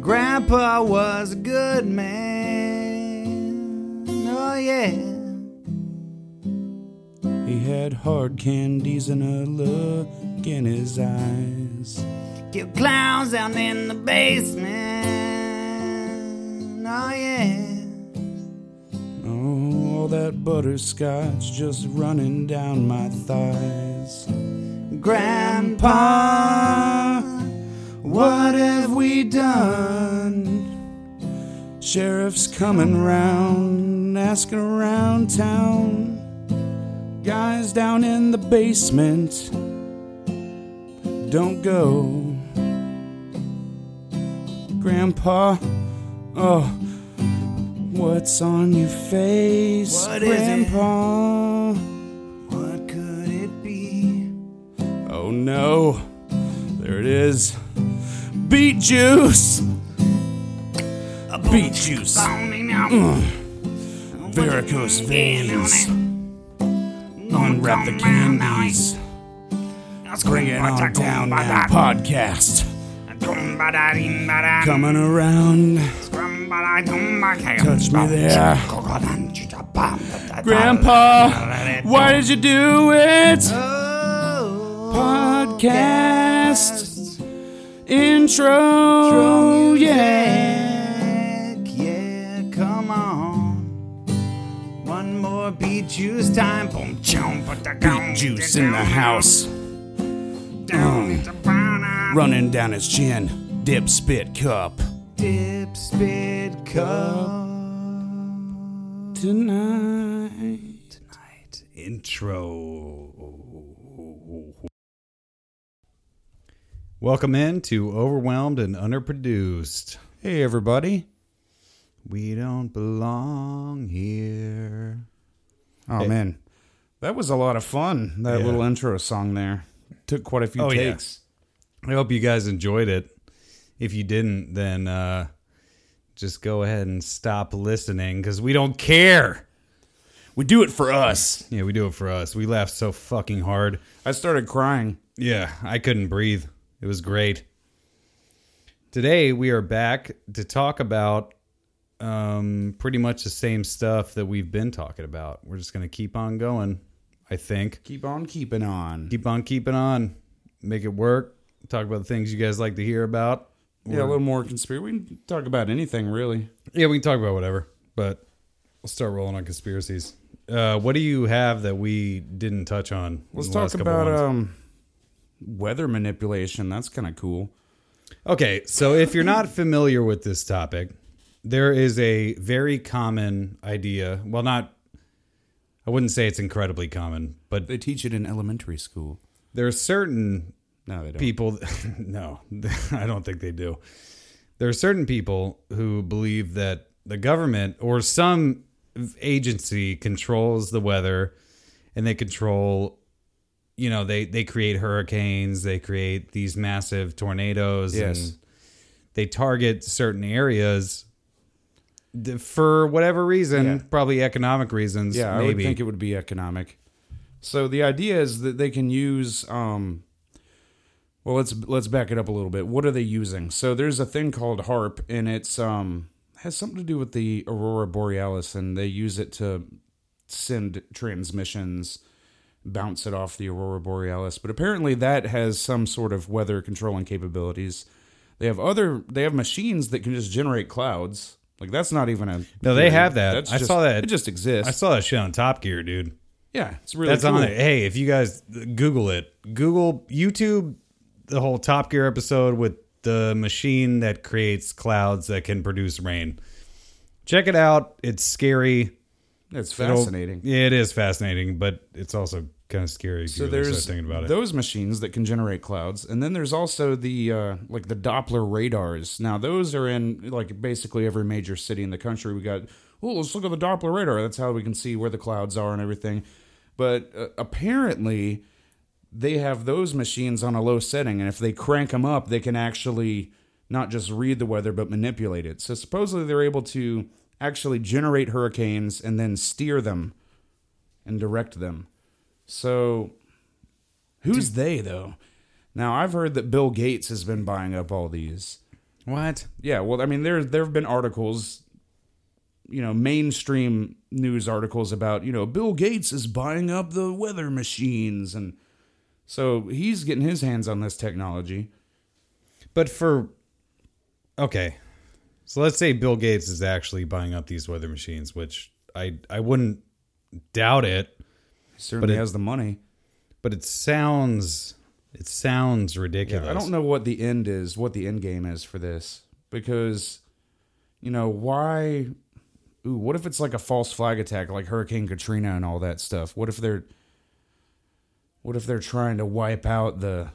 Grandpa was a good man. Oh, yeah. He had hard candies and a look in his eyes. Kill clowns down in the basement. Oh, yeah. Oh, all that butterscotch just running down my thighs. Grandpa, What have we done? Sheriff's coming round, asking around town. Guys down in the basement, don't go. Grandpa, oh, what's on your face, What? Grandpa? what could it be? Oh no, there it is. Beet juice! A beet juice. Mm. Varicose veins. Unwrap the candies. Bring it on down now, podcast. Coming around. Touch me there. Grandpa, why did you do it? Podcast intro, yeah. yeah, come on. One more beet juice time. Boom, chomp, Beet juice in the house. Mm. Running down his chin. Dip spit cup. Dip, spit, cup. Tonight. Tonight. Intro. Welcome in to Overwhelmed and Underproduced. Hey, everybody. We don't belong here. Oh, man. That was a lot of fun, that Yeah. little intro song there. Took quite a few Oh, yeah. takes. I hope you guys enjoyed it. If you didn't, then uh, just go ahead and stop listening because we don't care. We do it for us. Yeah, we do it for us. We laughed so fucking hard. I started crying. Yeah, I couldn't breathe. It was great. Today we are back to talk about um, pretty much the same stuff that we've been talking about. We're just going to keep on going, I think. Keep on keeping on. Keep on keeping on. Make it work. Talk about the things you guys like to hear about. yeah, a little more conspiracy. We can talk about anything, really. Yeah, we can talk about whatever, but we'll start rolling on conspiracies. Uh, what do you have that we didn't touch on? Let's talk about um, weather manipulation. That's kind of cool. Okay, so if you're not familiar with this topic, there is a very common idea. Well, not, I wouldn't say it's incredibly common, but They teach it in elementary school. there are certain No, they don't. people, no, I don't think they do. There are certain people who believe that the government or some agency controls the weather and they control you know they they create hurricanes, they create these massive tornadoes, Yes. and they target certain areas for whatever reason, Yeah. probably economic reasons. Yeah, I would think it would be economic. So the idea is that they can use. Um, well, let's let's back it up a little bit. What are they using? So there's a thing called HAARP, and it's um has something to do with the aurora borealis, and they use it to send transmissions, bounce it off the aurora borealis. But apparently, that has some sort of weather controlling capabilities. They have other. They have machines that can just generate clouds. Like that's not even a. No, they have that. I just- saw that. It just exists. I saw that shit on Top Gear, dude. Yeah, it's really That's cool. on it. Hey, if you guys Google it, Google YouTube the whole Top Gear episode with the machine that creates clouds that can produce rain. Check it out. It's scary. It's It'll- fascinating. Yeah, it is fascinating, but it's also kind of scary So you there's start thinking about it. those machines that can generate clouds, and then there's also the uh, like the Doppler radars. Now those are in like basically every major city in the country. We got oh let's look at the Doppler radar. That's how we can see where the clouds are and everything. But uh, apparently they have those machines on a low setting, and if they crank them up, they can actually not just read the weather but manipulate it. So supposedly they're able to actually generate hurricanes and then steer them and direct them. So who's they though? Now I've heard that Bill Gates has been buying up all these. what? Yeah, well, I mean, there there have been articles, you know, mainstream news articles about you know Bill Gates is buying up the weather machines, and so he's getting his hands on this technology. But for okay, so let's say Bill Gates is actually buying up these weather machines, which I I wouldn't doubt it, certainly it- has the money. but it sounds it sounds ridiculous. I don't know what the end is, what the end game is for this, because, you know, why? Ooh, what if it's like a false flag attack, like Hurricane Katrina and all that stuff? What if they're, what if they're trying to wipe out the,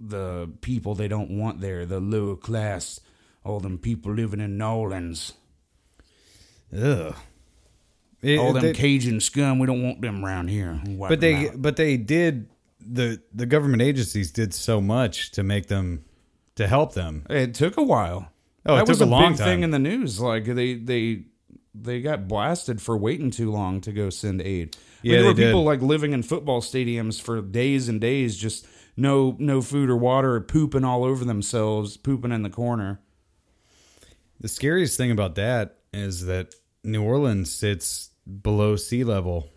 the people they don't want there, the lower class, all them people living in Nolans? Ugh. It- all them they- Cajun scum. We don't want them around here. But they but they did the the government agencies did so much to make them to help them. It took a while. Oh, it that was took a long big time. thing in the news. Like they they they got blasted for waiting too long to go send aid. I mean, Yeah, there were people did. like living in football stadiums for days and days, just no no food or water, pooping all over themselves, pooping in the corner. The scariest thing about that is that New Orleans sits below sea level,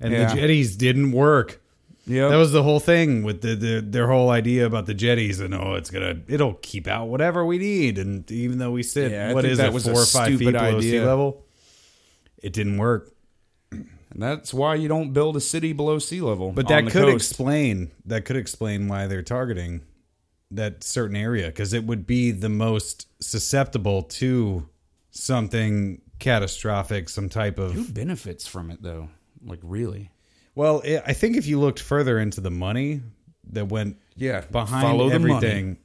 and Yeah. the jetties didn't work. Yeah, That was the whole thing with the, the their whole idea about the jetties and oh it's gonna it'll keep out whatever we need and even though we sit Yeah, what is that it was a four or five feet stupid below sea idea. level, it didn't work. and that's why you don't build a city below sea level. But that could coast. explain that could explain why they're targeting that certain area because it would be the most susceptible to something catastrophic, some type of Who benefits from it though? Like really? Well, it, I think if you looked further into the money that went Yeah, behind follow the money. everything,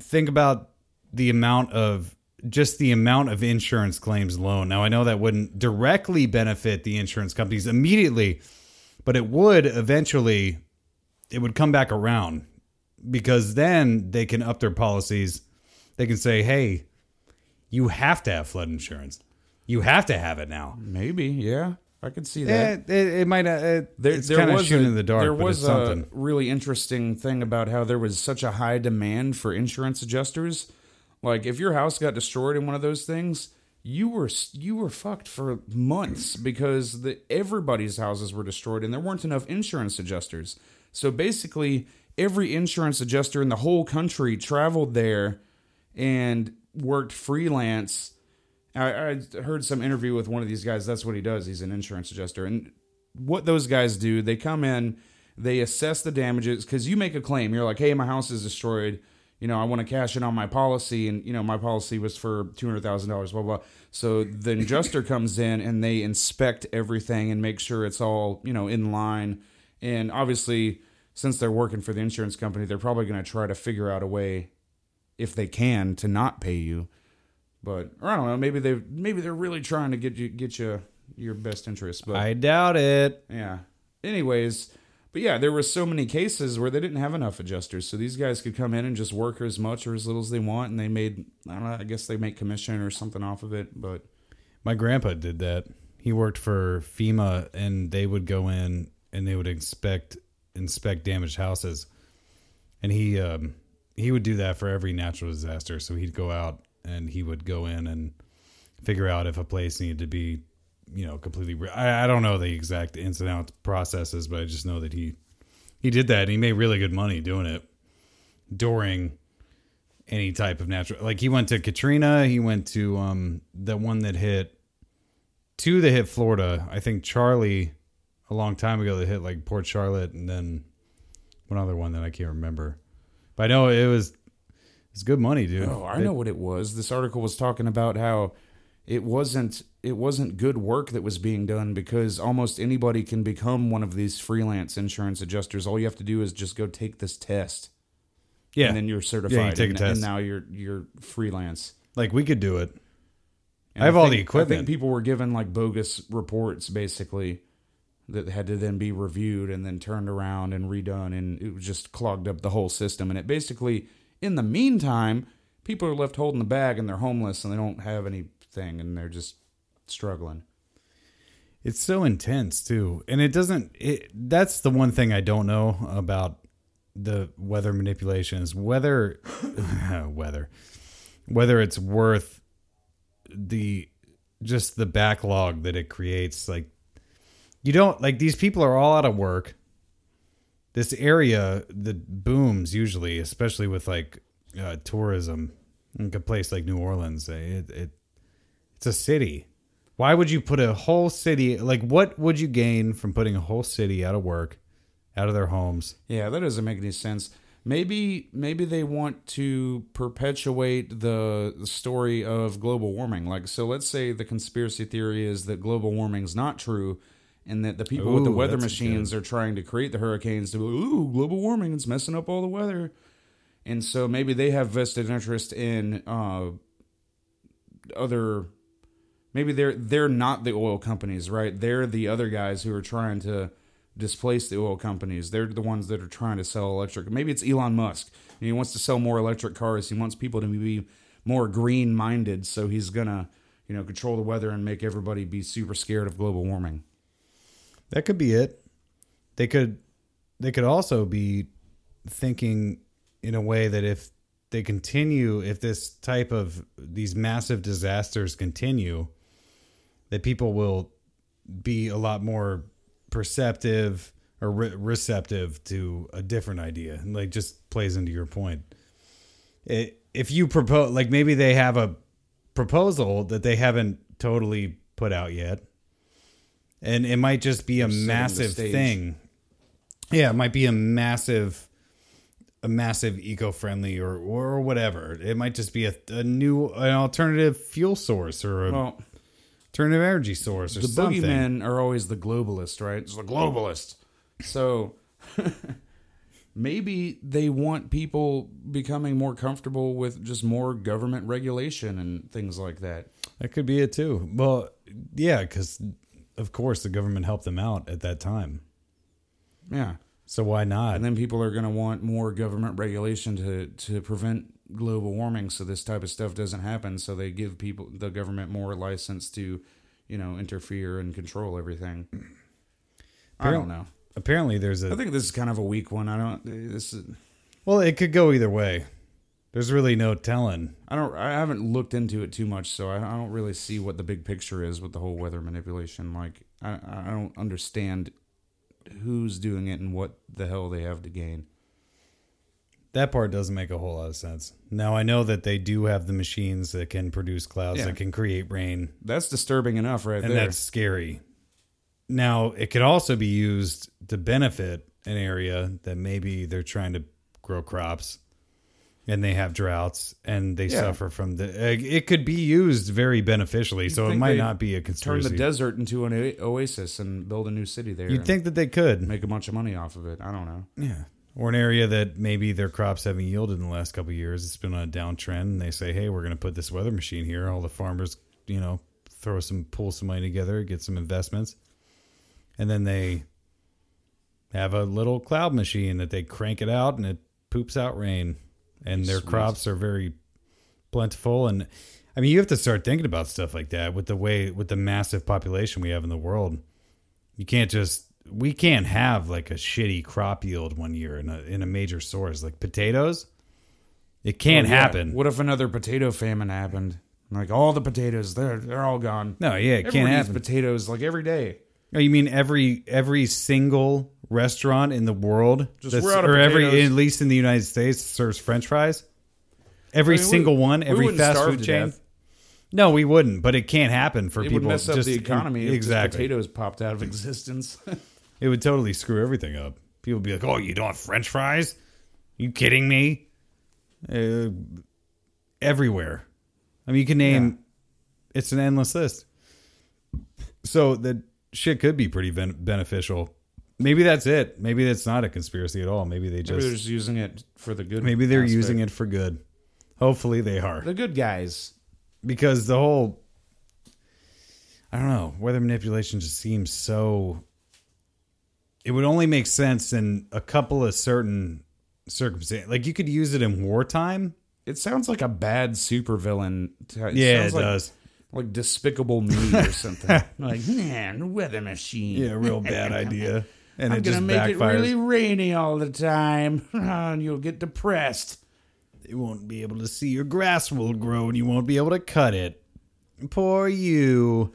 think about the amount of just the amount of insurance claims alone. Now, I know that wouldn't directly benefit the insurance companies immediately, but it would eventually. It would come back around because then they can up their policies. They can say, "Hey, you have to have flood insurance. You have to have it now." Maybe, yeah, I could see Eh, that. it, it might. Uh, it, There, it's there kind of was shooting a, in the dark, There but was it's a something. really interesting thing about how there was such a high demand for insurance adjusters. Like, if your house got destroyed in one of those things, you were you were fucked for months because the, everybody's houses were destroyed and there weren't enough insurance adjusters. So basically, every insurance adjuster in the whole country traveled there and worked freelance. I, I heard some interview with one of these guys. That's what he does. He's an insurance adjuster, and what those guys do, they come in, they assess the damages because you make a claim. You're like, hey, my house is destroyed. You know, I want to cash in on my policy, and you know, my policy was for two hundred thousand dollars. Blah blah. So the adjuster comes in and they inspect everything and make sure it's all you know in line. And obviously, since they're working for the insurance company, they're probably going to try to figure out a way, if they can, to not pay you. But or I don't know. Maybe they maybe they're really trying to get you get you your best interest. But I doubt it. yeah. Anyways, But yeah, there were so many cases where they didn't have enough adjusters, so these guys could come in and just work as much or as little as they want, and they made I don't know, I guess they make commission or something off of it. But My grandpa did that. He worked for FEMA, and they would go in and they would inspect inspect damaged houses, and he um, he would do that for every natural disaster. So he'd go out and he would go in and figure out if a place needed to be, you know, completely. re- I, I don't know the exact ins and outs processes, but I just know that he he did that, and he made really good money doing it during any type of natural like he went to Katrina, he went to um the one that hit two that hit Florida. I think Charley a long time ago that hit like Port Charlotte and then one other one that I can't remember. But I know it was it's good money, dude. oh, I They- know what it was. This article was talking about how it wasn't it wasn't good work that was being done because almost anybody can become one of these freelance insurance adjusters. All you have to do is just go take this test, Yeah. and then you're certified. Yeah, take a and, test. and now you're you're freelance. like we could do it. And I have all think- the equipment. I think people were given like bogus reports, basically, that had to then be reviewed and then turned around and redone, and it was just clogged up the whole system. And it basically, in the meantime, people are left holding the bag and they're homeless and they don't have anything and they're just struggling. It's so intense too, and it doesn't. It, that's the one thing I don't know about the weather manipulation is whether weather whether it's worth the just the backlog that it creates. Like you don't like these people are all out of work. This area that booms usually, especially with like uh, tourism, like a place like New Orleans, eh, it, it it's a city. Why would you put a whole city like what would you gain from putting a whole city out of work, out of their homes? Yeah, that doesn't make any sense. Maybe maybe they want to perpetuate the, the story of global warming. Like so let's say the conspiracy theory is that global warming's not true and that the people with the weather machines are trying to create the hurricanes to be, ooh, global warming, it's messing up all the weather. And so maybe they have vested interest in uh, other maybe they're they're not the oil companies, right? They're the other guys who are trying to displace the oil companies. They're the ones that are trying to sell electric. Maybe it's Elon Musk. He wants to sell more electric cars. He wants people to be more green minded, so he's gonna, you know, control the weather and make everybody be super scared of global warming. That could be it. They could they could also be thinking in a way that if they continue if this type of these massive disasters continue that people will be a lot more perceptive or re- receptive to a different idea and like just plays into your point it, if you propose like maybe they have a proposal that they haven't totally put out yet and it might just be a setting massive thing yeah it might be a massive a massive eco-friendly or or whatever it might just be a, a new an alternative fuel source or a Well, alternative energy source or the something boogeymen are always the globalist, right? It's the globalist. So maybe they want people becoming more comfortable with just more government regulation and things like that. That could be it too. Well, yeah, because of course the government helped them out at that time. Yeah. So why not? And then people are going to want more government regulation to, to prevent global warming so this type of stuff doesn't happen. So they give people, the government, more license to, you know, interfere and control everything. I don't know. Apparently, there's I a think this is kind of a weak one. I don't, this is, well. It could go either way. There's really no telling. I don't, I haven't looked into it too much, so I, I don't really see what the big picture is with the whole weather manipulation. Like, I, I don't understand who's doing it and what the hell they have to gain. That part doesn't make a whole lot of sense. Now I know that they do have the machines that can produce clouds Yeah. that can create rain, That's disturbing enough, right and there. that's scary. Now it could also be used to benefit an area that maybe they're trying to grow crops, and they have droughts and they Yeah. suffer from the. It could be used very beneficially, so it might not be a conspiracy. Turn the desert into an oasis and build a new city there. You'd think that they could, make a bunch of money off of it. I don't know. yeah, or an area that maybe their crops haven't yielded in the last couple of years. It's been on a downtrend, and they say, "Hey, we're going to put this weather machine here." All the farmers, you know, throw some, pull some money together, get some investments, and then they have a little cloud machine that they crank it out and it poops out rain. And their Sweet. crops are very plentiful. And I mean, you have to start thinking about stuff like that with the way, with the massive population we have in the world. You can't just, we can't have like a shitty crop yield one year in a, in a major source like potatoes. It can't Oh, yeah. happen. What if another potato famine happened? Like all the potatoes, they're they're all gone. No, yeah, it Everyone can't happen. potatoes like every day. Oh, you mean every every single restaurant in the world, Just, that's- we're out of or every potatoes. at least in the United States serves French fries? Every I mean, we- single one, we every wouldn't fast starve food to chain. death. No, we wouldn't, but it can't happen for It people. would mess up just the economy if exactly. just potatoes popped out of existence. It would totally screw everything up. People would be like, "Oh, you don't have French fries? you kidding me?" Uh, everywhere. I mean, you can name. It's an endless list. So that shit could be pretty ben- beneficial. Maybe that's it. Maybe that's not a conspiracy at all. Maybe they Maybe just they're just using it for the good. maybe they're using it for good. Hopefully they are The good guys. because the whole I don't know weather manipulation just seems so. It would only make sense in a couple of certain circumstances. Like you could use it in wartime. It sounds like a bad supervillain. Yeah, sounds it like, does. Like Despicable Me or something. like, man, weather machine. Yeah, real bad idea. And I'm it gonna make backfires. it really rainy all the time, and you'll get depressed. you won't be able to see your grass will grow, and you won't be able to cut it. Poor you.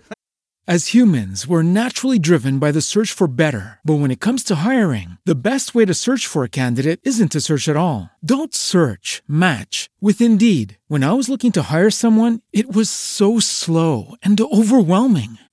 As humans, we're naturally driven by the search for better. But when it comes to hiring, the best way to search for a candidate isn't to search at all. Don't search, match with Indeed. When I was looking to hire someone, it was so slow and overwhelming.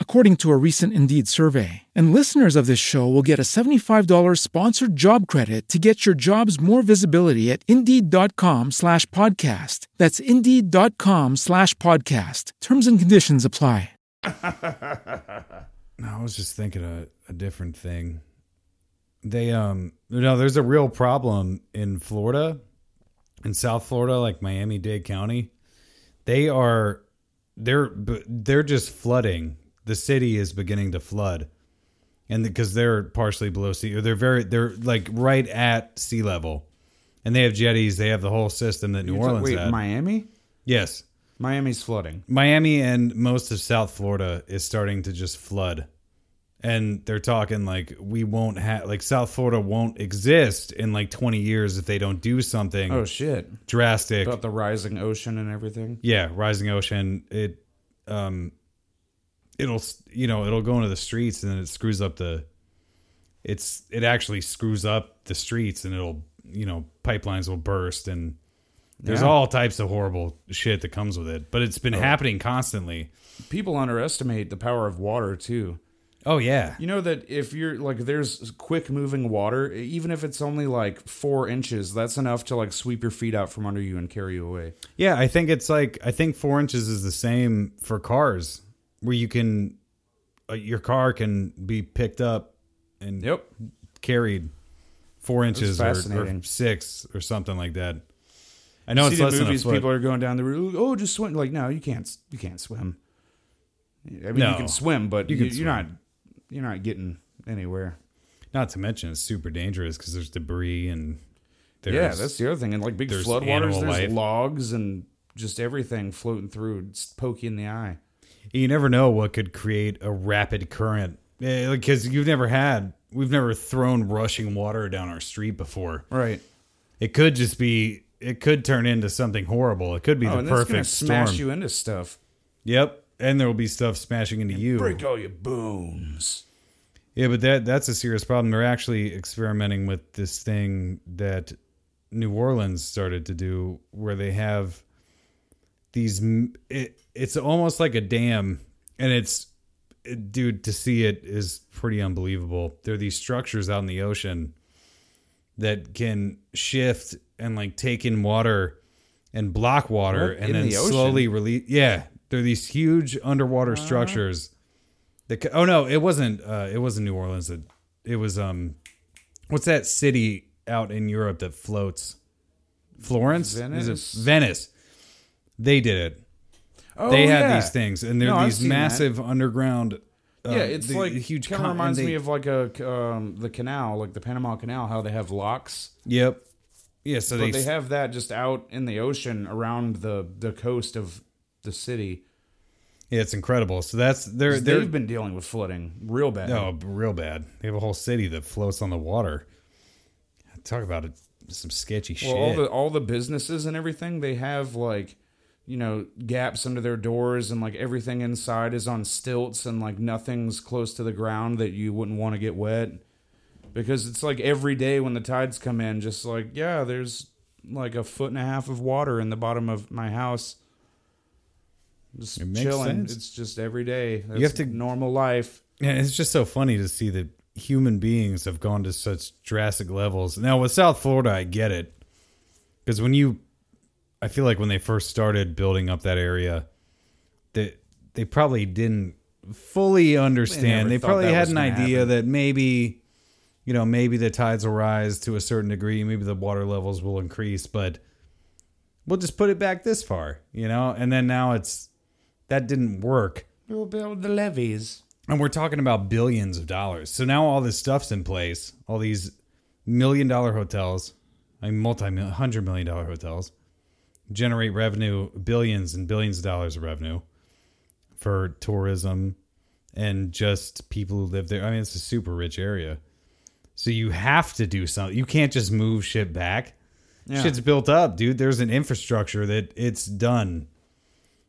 according to a recent Indeed survey. And listeners of this show will get a $75 sponsored job credit to get your jobs more visibility at Indeed.com slash podcast. That's Indeed.com slash podcast. Terms and conditions apply. No, I was just thinking a, a different thing. They um no, there's a real problem in Florida, in South Florida, like Miami Dade County. They are they're they're just flooding. The city is beginning to flood, and because they're partially below sea, or they're very they're like right at sea level, and they have jetties. They have the whole system that New You're Orleans Wait, had. Miami? yes, Miami's flooding. Miami and most of South Florida is starting to just flood. And they're talking like we won't have like South Florida won't exist in like 20 years if they don't do something Oh shit! drastic. About the rising ocean and everything. yeah, rising ocean, it um it'll you know, it'll go into the streets and then it screws up the it's it actually screws up the streets and it'll, you know, pipelines will burst and there's Yeah. all types of horrible shit that comes with it, but it's been oh. happening constantly. People underestimate the power of water too. Oh yeah. You know that if you're like, there's quick moving water, even if it's only like four inches, that's enough to like sweep your feet out from under you and carry you away. Yeah, I think it's like I think four inches is the same for cars, where you can uh, your car can be picked up and Yep. carried four inches or, or six or something like that. I know See it's the less than a movies, foot. people are going down the road. Oh, just swim. Like, no, you can't. You can't swim. I mean, No. you can swim, but You you can you, are not. You're not getting anywhere. Not to mention it's super dangerous because there's debris and there's yeah, that's the other thing. And like big floodwaters, there's life. logs and just everything floating through. Just poke you in the eye. You never know what could create a rapid current eh, because you've never had we've never thrown rushing water down our street before. Right. It could just be it could turn into something horrible. It could be Oh, the and perfect smash you into stuff. Yep, and there will be stuff smashing into you. Break all your bones. Yeah, but that that's a serious problem. They're actually experimenting with this thing that New Orleans started to do, where they have these. It, it's almost like a dam, and it's dude, to see it is pretty unbelievable. There are these structures out in the ocean that can shift and like take in water and block water What? and In then the slowly release. Yeah, there are these huge underwater Uh-huh. structures. That oh no, it wasn't. Uh, it wasn't New Orleans. It, it was um, what's that city out in Europe that floats? Florence. Is Venice? it Venice? They did it. Oh, they had yeah. these things, and they're No, these seen that. massive underground. uh, Yeah, it's the- like huge. Kind of reminds and me of like a um, the canal, like the Panama Canal, how they have locks. Yep. Yeah. So they, they have that just out in the ocean around the the coast of the city. Yeah, it's incredible. So that's they're they're They've been dealing with flooding real bad. no real bad. They have a whole city that floats on the water. Talk about it, some sketchy well, shit. all the all the businesses and everything, they have like you know gaps under their doors and like everything inside is on stilts and like nothing's close to the ground that you wouldn't want to get wet because it's like every day when the tides come in, just like yeah, there's like a foot and a half of water in the bottom of my house. Just It chilling. sense. It's just every day. That's have to- normal life. Yeah, it's just so funny to see that human beings have gone to such drastic levels. Now with South Florida, I get it because when you, I feel like when they first started building up that area, that they probably didn't fully understand. never They, probably had an idea happen. that maybe, you know, maybe the tides will rise to a certain degree, maybe the water levels will increase, but we'll just put it back this far, you know. And then now it's that didn't work. We'll build the levees. And we're talking about billions of dollars. So now all this stuff's in place. All these million dollar hotels, I mean, multi hundred million dollar hotels generate revenue, billions and billions of dollars of revenue for tourism and just people who live there. I mean, it's a super rich area. So you have to do something. You can't just move shit back. Yeah. Shit's built up, dude. There's an infrastructure that it's done.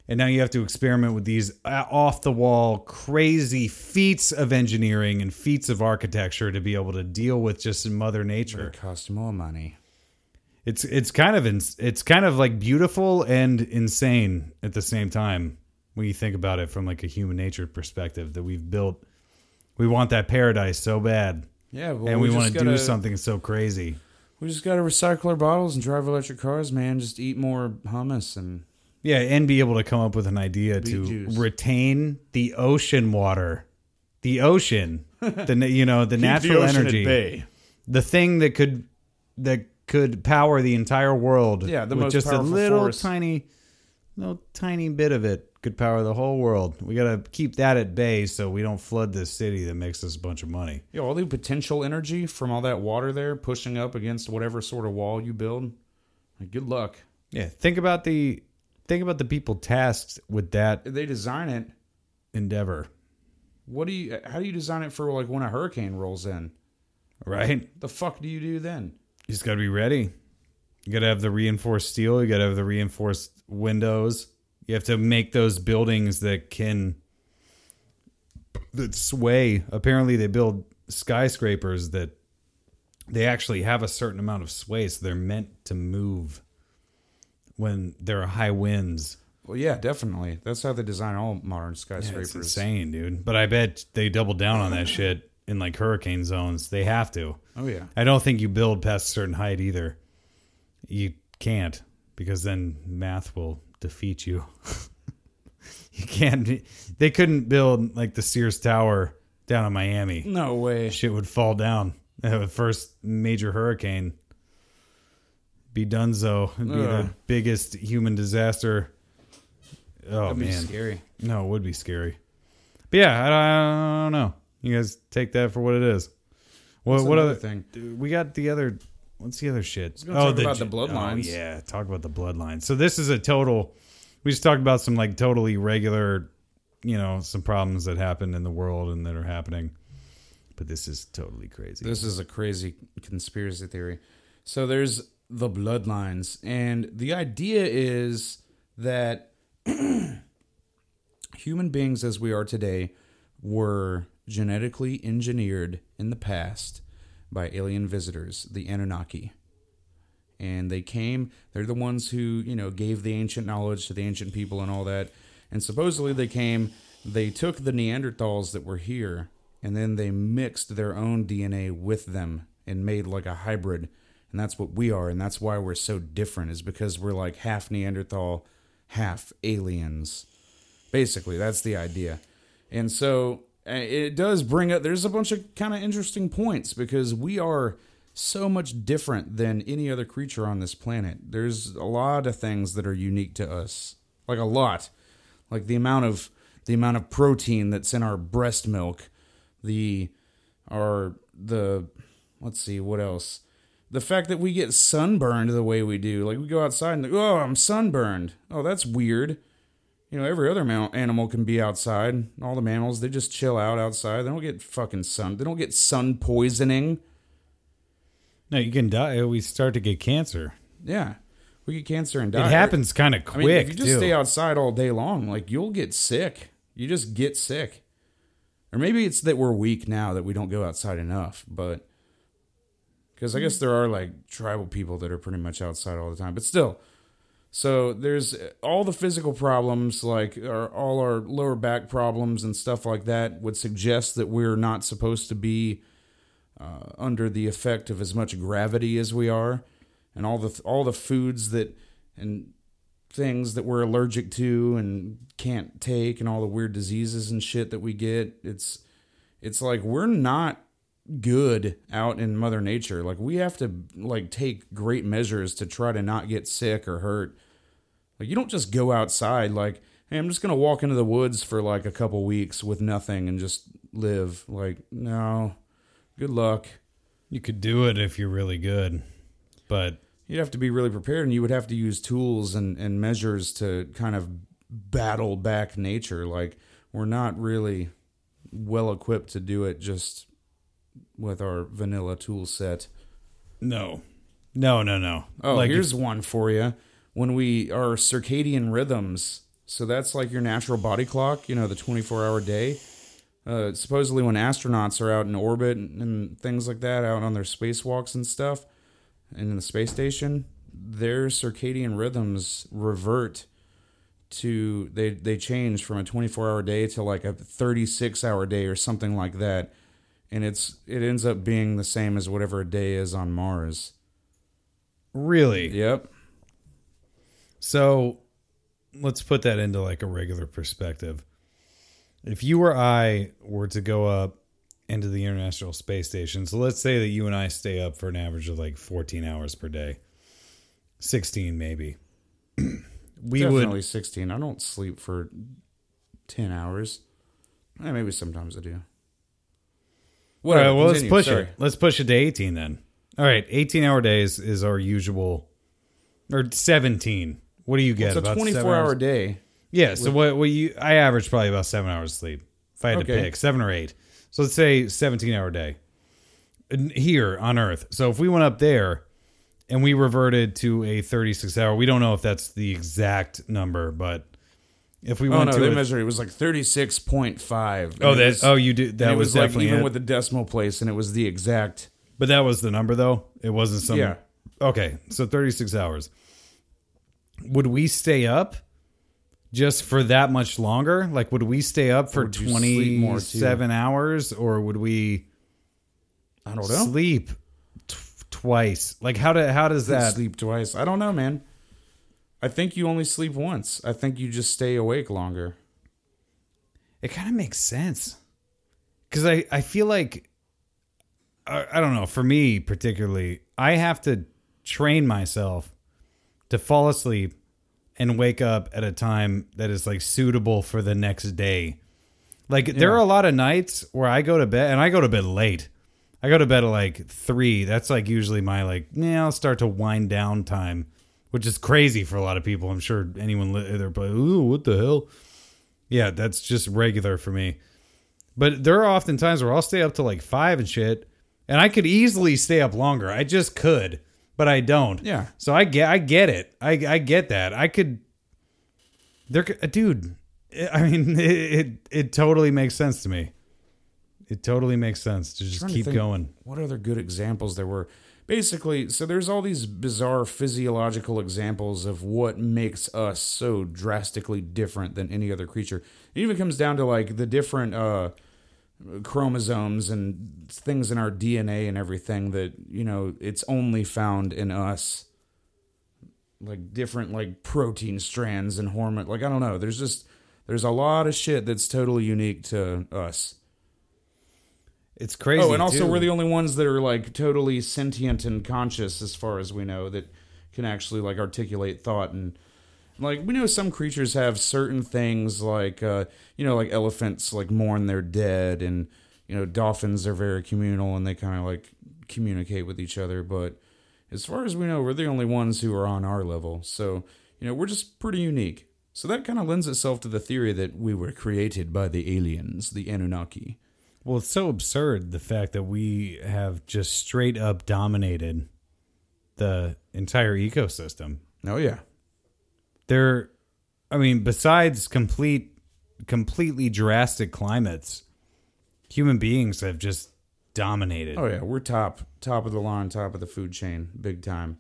And now you have to experiment with these uh, off the wall, crazy feats of engineering and feats of architecture to be able to deal with just Mother Nature. It costs more money. It's it's kind of ins- it's kind of like beautiful and insane at the same time when you think about it from like a human nature perspective that we've built. We want that paradise so bad, Yeah, well, and we, want to do something so crazy. We just got to recycle our bottles and drive electric cars, man. Just eat more hummus and Yeah, and be able to come up with an idea to juice. retain the ocean water, the ocean, the you know the natural energy, the thing that could that could power the entire world. Yeah, the with most just a powerful little force. tiny, little tiny bit of it could power the whole world. We got to keep that at bay so we don't flood this city that makes us a bunch of money. Yeah, all the potential energy from all that water there pushing up against whatever sort of wall you build. Like, good luck. Yeah, think about the think about the people tasked with that they design it, endeavor, what do you? How do you design it for like when a hurricane rolls in? right? The fuck do you do then? You just got to be ready. You got to have the reinforced steel. You got to have the reinforced windows. You have to make those buildings that can that sway. Apparently, they build skyscrapers that they actually have a certain amount of sway, so they're meant to move when there are high winds. Well, yeah, definitely. That's how they design all modern Yeah, skyscrapers. it's insane, dude. But I bet they double down on that shit in like hurricane zones. They have to. Oh yeah. I don't think you build past a certain height either. You can't because then math will defeat you. you can't. They couldn't build like the Sears Tower down in Miami. No way. Shit would fall down. The first major hurricane. Be donezo. It'd be the biggest human disaster. Oh That'd be man, scary. no, it would be scary. But yeah, I, I don't know. You guys take that for what it is. What, What's what other thing? Dude, We got the other. What's the other shit? gonna talk oh, about the bloodlines. Oh, yeah, talk about the bloodlines. So this is a total. We just talked about some like totally regular, you know, some problems that happened in the world and that are happening. But this is totally crazy. This is a crazy conspiracy theory. So there's the bloodlines, and the idea is that human beings as we are today were genetically engineered in the past by alien visitors, the Anunnaki. And they came, they're the ones who, you know, gave the ancient knowledge to the ancient people and all that. And supposedly they came they took the Neanderthals that were here and then they mixed their own DNA with them and made like a hybrid. And that's what we are. And that's why we're so different, is because we're like half Neanderthal, half aliens. Basically, that's the idea. And so it does bring up, there's a bunch of kind of interesting points because we are so much different than any other creature on this planet. There's a lot of things that are unique to us, like a lot, like the amount of the amount of protein that's in our breast milk, the our the let's see what else, the fact that we get sunburned the way we do, like we go outside and oh I'm sunburned, oh that's weird. You know, every other mammal, animal can be outside. All the mammals, they just chill out outside. They don't get fucking sun. They don't get sun poisoning. No, you can die. We start to get cancer. Yeah, we get cancer and die. It happens kind of quick. I mean, if you just too. stay outside all day long, like you'll get sick. You just get sick. Or maybe it's that we're weak now that we don't go outside enough. But because I guess there are like tribal people that are pretty much outside all the time. But still, so there's all the physical problems, like our, all our lower back problems and stuff like that, would suggest that we're not supposed to be uh, under the effect of as much gravity as we are, and all the all the foods that and things that we're allergic to and can't take, and all the weird diseases and shit that we get. It's it's like we're not good out in mother nature. Like we have to like take great measures to try to not get sick or hurt. Like you don't just go outside like hey i'm just gonna walk into the woods for like a couple weeks with nothing and just live. Like no. Good luck. You could do it if you're really good, but you'd have to be really prepared and you would have to use tools and, and measures to kind of battle back nature. Like we're not really well equipped to do it just with our vanilla tool set no, no, no, no. Oh, like here's one for you. When we our circadian rhythms, so that's like your natural body clock. You know, the 24 hour day. Uh, supposedly, when astronauts are out in orbit and, and things like that, out on their spacewalks and stuff, and in the space station, their circadian rhythms revert to they they change from a 24 hour day to like a 36 hour day or something like that and it's it ends up being the same as whatever a day is on Mars. really. Yep. So let's put that into like a regular perspective. If you or I were to go up into the International Space Station, so let's say that you and I stay up for an average of like 14 hours per day, 16 maybe. we Definitely would 16. I don't sleep for 10 hours. Eh, maybe sometimes I do. All right, well, let's push sorry. it. Let's push it to 18 then. All right, 18 hour days is our usual, or 17. What do you get? It's a about 24 hour day. Yeah. So what? What you? I average probably about seven hours of sleep. If I had to pick seven or eight. So let's say 17 hour day here on Earth. So if we went up there and we reverted to a 36 hour, we don't know if that's the exact number, but if we Oh, went no, to they a- measured it. Was like 36.5. oh And that was- oh you do and that it was, like definitely even it. with the decimal place, and it was the exact. but that was the number though. It wasn't some. Yeah. Okay, so 36 hours. Would we stay up just for that much longer? Like, would we stay up for would you sleep more, too? 27 hours or would we I don't know. sleep t- twice? Like, how, do, how does that? sleep twice. I don't know, man. I think you only sleep once. I think you just stay awake longer. It kind of makes sense. Because I, I feel like, I, I don't know, for me particularly, I have to train myself to fall asleep and wake up at a time that is like suitable for the next day. Like there are a lot of nights where I go to bed and I go to bed late. I go to bed at like three. That's like usually my like, yeah, I'll start to wind down time, which is crazy for a lot of people. I'm sure anyone they're like, ooh, what the hell? Yeah, that's just regular for me. But there are often times where I'll stay up to like five and shit, and I could easily stay up longer. I just could, but I don't. Yeah. So I get, I get it. I, I get that. I could. There, dude. I mean, it, it it totally makes sense to me. It totally makes sense to just to keep think going. What other good examples there were? Basically, so there's all these bizarre physiological examples of what makes us so drastically different than any other creature. It even comes down to like the different uh, chromosomes and things in our DNA and everything that, you know, it's only found in us. Like different like protein strands and hormone like I don't know. There's just there's a lot of shit that's totally unique to us. It's crazy. Oh, and also too. we're the only ones that are like totally sentient and conscious as far as we know that can actually like articulate thought and like we know some creatures have certain things like uh you know like elephants like mourn their dead and you know dolphins are very communal and they kind of like communicate with each other but as far as we know we're the only ones who are on our level so you know we're just pretty unique so that kind of lends itself to the theory that we were created by the aliens the anunnaki Well, it's so absurd the fact that we have just straight up dominated the entire ecosystem. oh yeah There, I mean, besides complete, completely drastic climates, human beings have just dominated. Oh yeah, we're top top of the line, top of the food chain, big time.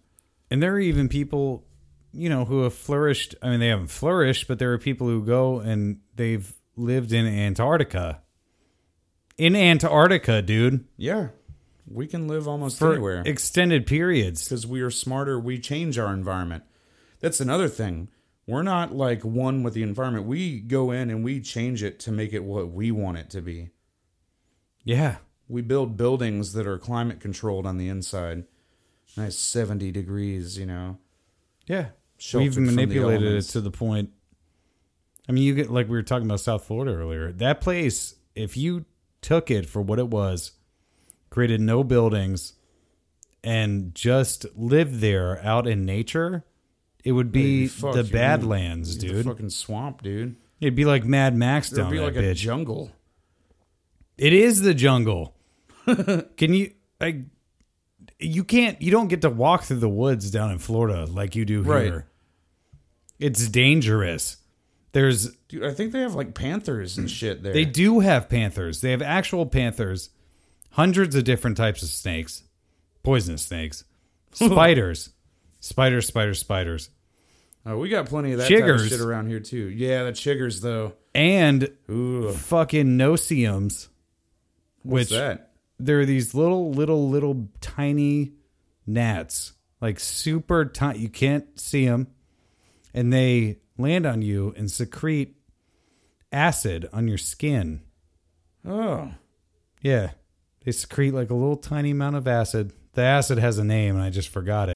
And there are even people, you know, who have flourished. I mean, they haven't flourished, but there are people who go and they've lived in Antarctica. In Antarctica, dude, Yeah, we can live almost for anywhere extended periods. because we are smarter. We change our environment. That's another thing. We're not like one with the environment. We go in and we change it to make it what we want it to be. Yeah. We build buildings that are climate controlled on the inside. Nice 70 degrees, you know. Yeah. We've manipulated it to the point. I mean, you get like we were talking about South Florida earlier. That place, if you took it for what it was, created no buildings, and just lived there out in nature, it would be Fuck, the Badlands, dude. fucking swamp, dude. It'd be like Mad Max There'd down be that like a bitch. jungle. It is the jungle. Can you like? You can't. You don't get to walk through the woods down in Florida like you do Right. here. It's dangerous. There's Dude, I think they have like panthers and shit there. They do have panthers. They have actual panthers, hundreds of different types of snakes, poisonous snakes, spiders, spiders, spiders, spiders, Oh, we got plenty of that type Chiggers. of shit around here too. Yeah, the chiggers though. and Ooh, fucking no-see-ums. what's Which that? there are these little, little, little tiny gnats, like super tiny. You can't see them, and they land on you and secrete acid on your skin. Oh, Yeah. They secrete like a little tiny amount of acid. The acid has a name and I just forgot it.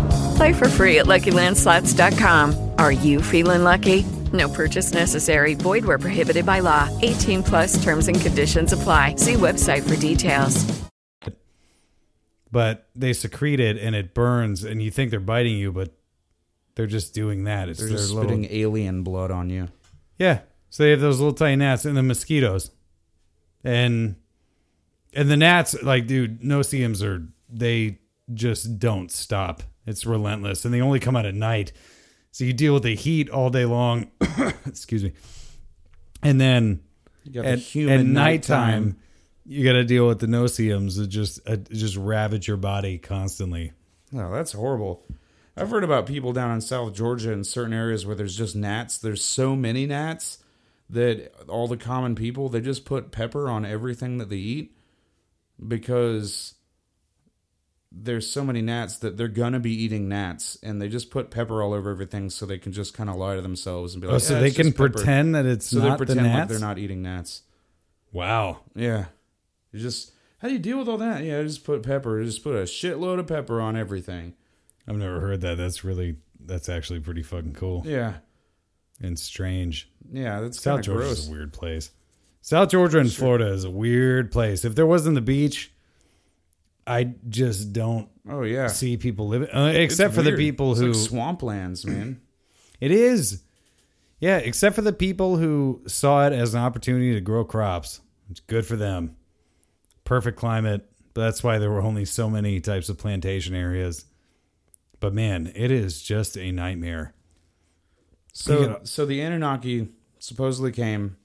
Play for free at LuckyLandSlots.com. Are you feeling lucky? No purchase necessary. Void where prohibited by law. 18 plus terms and conditions apply. See website for details. But they secrete it and it burns and you think they're biting you, but they're just doing that. It's they're their just little spitting alien blood on you. Yeah. So they have those little tiny gnats and the mosquitoes. And and the gnats, like, dude, no-see-ums are they just don't stop. It's relentless. And they only come out at night. So you deal with the heat all day long. Excuse me. And then You got the at, at nighttime. nighttime, you got to deal with the no-see-ums that just uh, just ravage your body constantly. No, that's horrible. I've heard about people down in South Georgia in certain areas where there's just gnats. There's so many gnats that all the common people they just put pepper on everything that they eat because there's so many gnats that they're gonna be eating gnats and they just put pepper all over everything so they can just kind of lie to themselves and be oh, like, Oh, so "Yeah, they can pretend that it's so they not the pretend like gnats. they're not eating gnats. Wow. Yeah. You just how do you deal with all that? Yeah, just put pepper. Just put a shitload of pepper on everything. I've never heard that. That's really that's actually pretty fucking cool Yeah. and strange. Yeah, that's South Georgia gross. is a weird place. South Georgia and Florida is a weird place. If there wasn't the beach, I just don't Oh yeah. see people living, uh, It's except for the people It's who like swamplands, man. It is. Yeah, except for the people who saw it as an opportunity to grow crops. It's good for them. Perfect climate. But that's why there were only so many types of plantation areas. But man, it is just a nightmare. So so the Anunnaki supposedly came,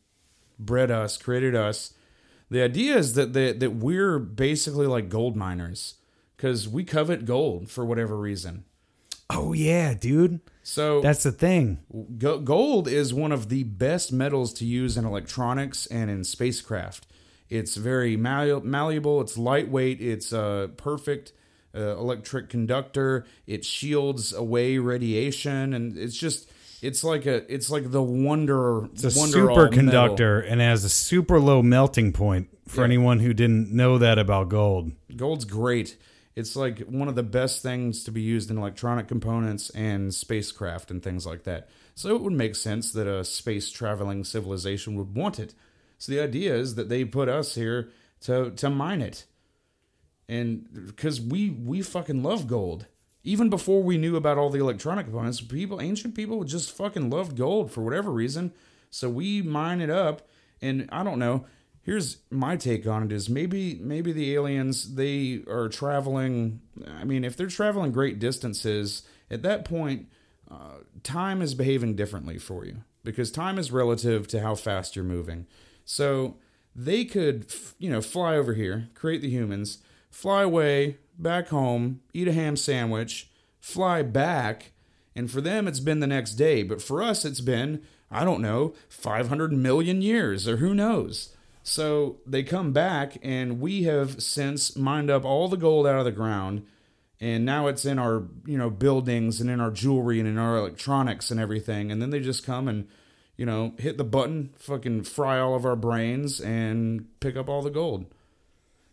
bred us, created us. The idea is that that, that we're basically like gold miners because we covet gold for whatever reason. Oh yeah, dude. So That's the thing. Go- gold is one of the best metals to use in electronics and in spacecraft. It's very malleable, malleable it's lightweight, it's a perfect uh, electric conductor. It shields away radiation, and it's just it's like a it's like the wonder. It's a superconductor and has a super low melting point for Yeah. anyone who didn't know that about gold. Gold's great. It's like one of the best things to be used in electronic components and spacecraft and things like that. So it would make sense that a space traveling civilization would want it. So the idea is that they put us here to to mine it. And because we we fucking love gold. Even before we knew about all the electronic components, people ancient people just fucking loved gold for whatever reason. So we mine it up and I don't know. Here's my take on it is maybe maybe the aliens they are traveling I mean if they're traveling great distances at that point uh, time is behaving differently for you because time is relative to how fast you're moving. So they could, you know, fly over here, create the humans, fly away, back home, eat a ham sandwich, fly back, and for them it's been the next day, but for us it's been, I don't know, 500 million years or who knows. So they come back and we have since mined up all the gold out of the ground and now it's in our you know buildings and in our jewelry and in our electronics and everything. And then they just come and you know hit the button fucking fry all of our brains and pick up all the gold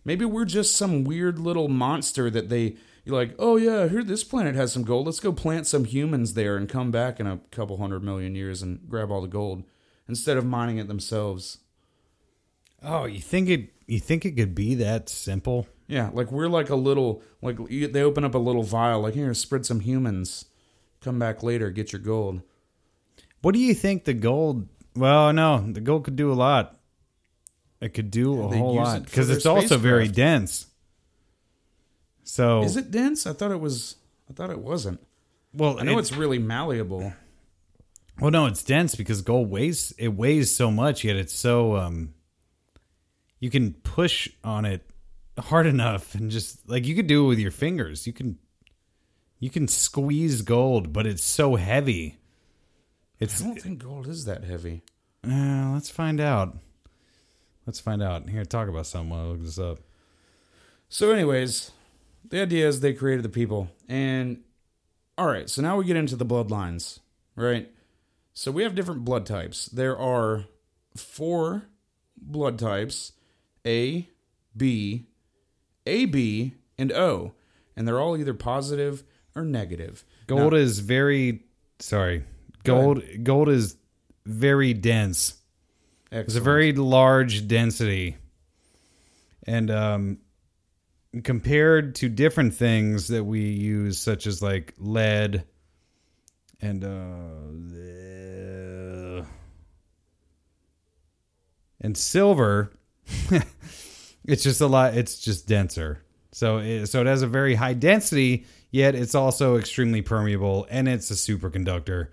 maybe we're just some weird little monster that they you're like oh yeah here this planet has some gold let's go plant some humans there and come back in a couple hundred million years and grab all the gold instead of mining it themselves Oh, you think it you think it could be that simple? Yeah, like we're like a little like you, they open up a little vial like here spread some humans. Come back later, get your gold. What do you think the gold? Well, no, the gold could do a lot. It could do a they whole use lot it for because their it's also very spacecraft. dense. So Is it dense? I thought it was I thought it wasn't. well, I know it- it's really malleable. well, no, it's dense because gold weighs it weighs so much, yet it's so um. You can push on it hard enough and just like you could do it with your fingers. You can you can squeeze gold, but it's so heavy. It's I don't think gold is that heavy. Uh, let's find out. Let's find out. Here, talk about something while I look this up. So anyways, the idea is they created the people. And all right, so now we get into the bloodlines, right? So we have different blood types. There are four blood types A, B, AB, and O. And they're all either positive or negative. Gold Now- is very sorry. Go Gold gold is very dense. It's a very large density. And um compared to different things that we use such as like lead and uh and silver it's just a lot it's just denser. So it, so it has a very high density yet it's also extremely permeable and it's a superconductor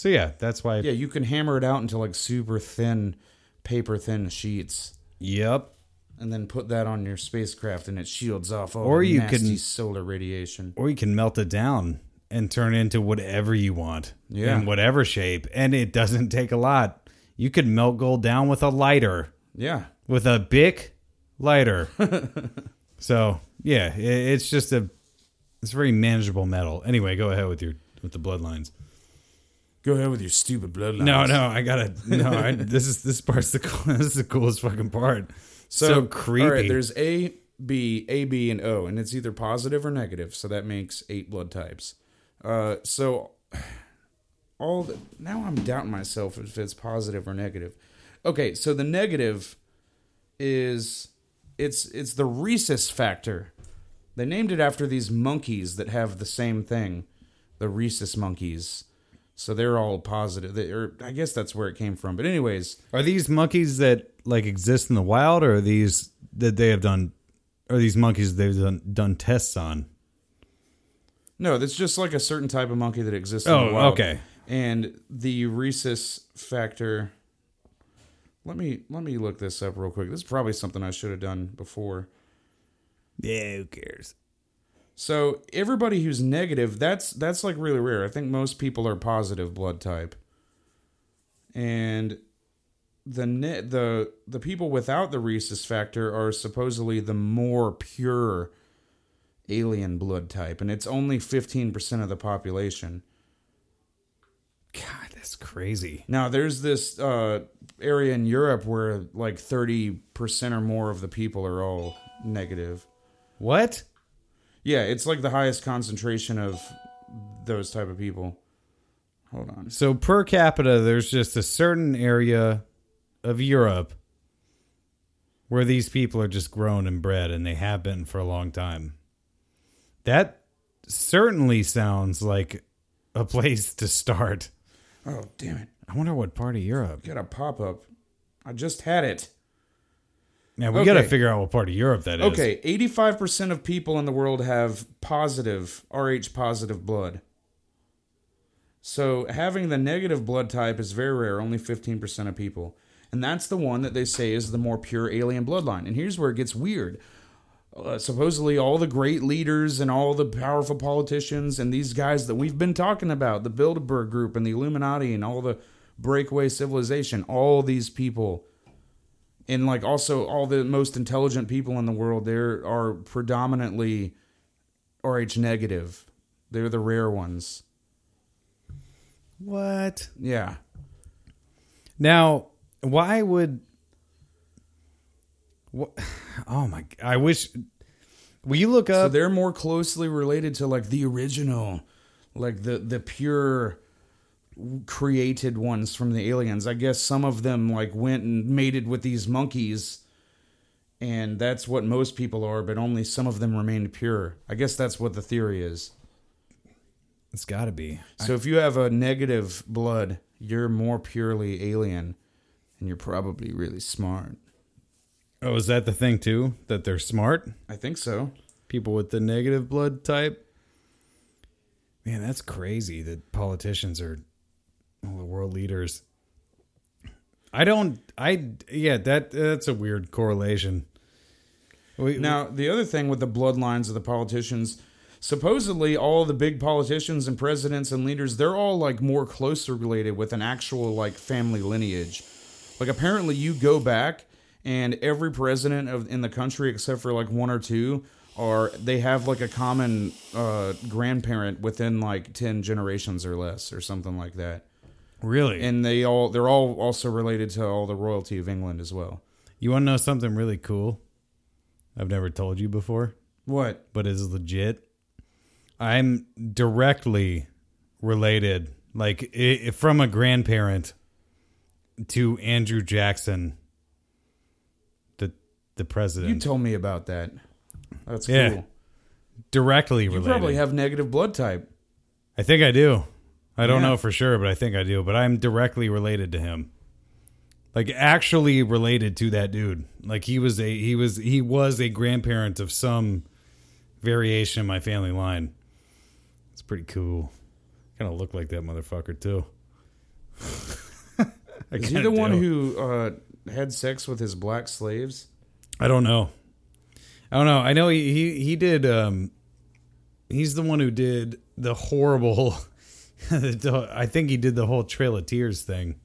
so yeah that's why Yeah, you can hammer it out into like super thin, paper thin sheets. yep and then put that on your spacecraft, and it shields off all Or the you nasty can- solar radiation. Or you can melt it down and turn it into whatever you want. Yeah. In whatever shape. And it doesn't take a lot. You could melt gold down with a lighter. Yeah, With a Bic lighter. so yeah, i- it's just a it's very manageable metal. Anyway, go ahead with your with the bloodlines. Go ahead with your stupid bloodlines. No, no, I gotta no. I, this is this part's the this is the coolest fucking part. So, creepy. All right, there's A, B, A, B, and O, and it's either positive or negative. So that makes eight blood types. Uh, so all the, now I'm doubting myself if it's positive or negative. Okay, so the negative is it's it's the rhesus factor. They named it after these monkeys that have the same thing, the rhesus monkeys. So they're all positive. They, or I guess that's where it came from. But anyways, Are these monkeys that like exist in the wild, or are these that they have done? Are these monkeys they've done, done tests on? No, that's just like a certain type of monkey that exists in Oh, the wild. okay. And the rhesus factor. Let me let me look this up real quick. This is probably something I should have done before. Yeah, who cares? So everybody who's negative, that's that's like really rare. I think most people are positive blood type. And the ne- the the people without the rhesus factor are supposedly the more pure alien blood type, and it's only fifteen percent of the population. God, that's crazy. Now, there's this uh, area in Europe where like 30% or more of the people are all negative. What? Yeah, it's like the highest concentration of those type of people. Hold on. So per capita, there's just a certain area of Europe where these people are just grown and bred, and they have been for a long time. That certainly sounds like a place to start. Oh, damn it. I wonder what part of Europe. Got a pop up. I just had it. Now we got to figure out what part of Europe that is. Okay, 85% of people in the world have positive, RH positive blood. So having the negative blood type is very rare, only 15% of people. And that's the one that they say is the more pure alien bloodline. And here's where it gets weird. Uh, supposedly, all the great leaders and all the powerful politicians and these guys that we've been talking about, the Bilderberg Group and the Illuminati and all the breakaway civilization, all these people and like also all the most intelligent people in the world there are predominantly rh negative they're the rare ones What? yeah Now, why would? What? Oh my! I wish. Will you look so up? they're more closely related to like the original like the the pure created ones from the aliens i guess some of them like went and mated with these monkeys and that's what most people are but only some of them remained pure i guess that's what the theory is it's got to be. So if you have a negative blood, you're more purely alien, and you're probably really smart. Oh, is that the thing too? That they're smart? I think so. People with the negative blood type? Man, that's crazy that politicians are all the world leaders. I don't I yeah, that that's a weird correlation. We, Now, the other thing with the bloodlines of the politicians, supposedly all the big politicians and presidents and leaders, they're all like more closely related with an actual like family lineage. Like apparently you go back and every president of in the country except for like one or two are they have like a common uh, grandparent within like 10 generations or less or something like that. Really? and they all they're all also related to all the royalty of England as well. you want to know something really cool? I've never told you before. What? but is legit. I'm directly related, like i from a grandparent to Andrew Jackson, the the president. You told me about that. That's Yeah. cool. directly related. You probably have negative blood type. I think I do. I don't Yeah. know for sure, but I think I do. But I'm directly related to him. Like actually related to that dude. Like he was a he was he was a grandparent of some variation in my family line. It's pretty cool. Kind of look like that motherfucker too. Is he kinda the one who uh, had sex with his black slaves? I don't know. I don't know. I know he he, he did. Um, he's the one who did the horrible. I think he did the whole Trail of Tears thing.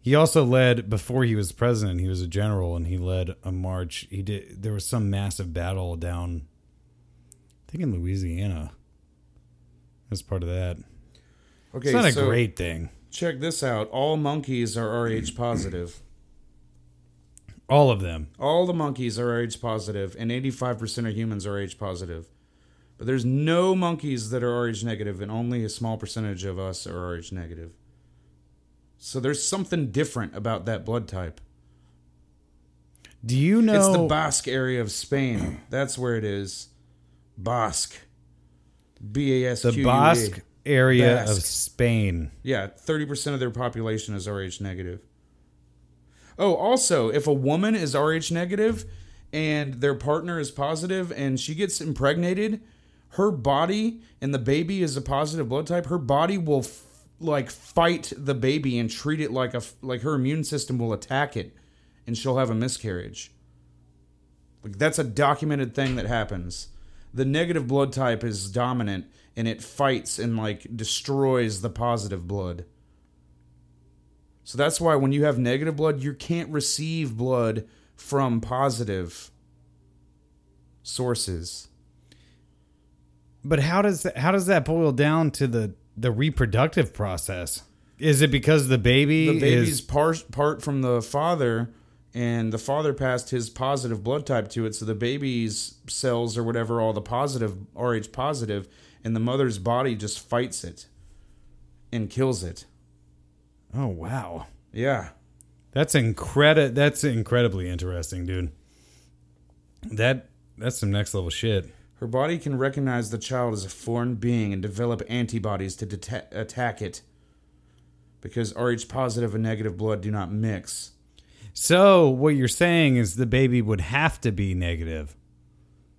He also led before he was president. He was a general, and he led a march. He did. There was some massive battle down. I think in Louisiana. As part of that. Okay, It's not a great thing. check this out. All monkeys are RH positive. All of them. All the monkeys are RH positive, and 85% of humans are RH positive. But there's no monkeys that are RH negative, and only a small percentage of us are RH negative. So there's something different about that blood type. Do you know? It's the Basque area of Spain. That's where it is. Basque. B A S Q the. Basque area of Spain. Yeah, 30% of their population is RH negative. Oh, also, if a woman is RH negative and their partner is positive and she gets impregnated, her body and the baby is a positive blood type, her body will f- like fight the baby and treat it like a like her immune system will attack it and she'll have a miscarriage. Like that's a documented thing that happens. The negative blood type is dominant and it fights and like destroys the positive blood. So that's why when you have negative blood, you can't receive blood from positive sources. But how does that, how does that boil down to the the reproductive process? Is it because the baby The baby's is part part from the father and the father passed his positive blood type to it so the baby's cells or whatever all the positive RH positive and the mother's body just fights it and kills it. Oh wow. Yeah. That's incredi- that's incredibly interesting, dude. That that's some next level shit. Her body can recognize the child as a foreign being and develop antibodies to deta- attack it. Because Rh positive and negative blood do not mix. So what you're saying is the baby would have to be negative.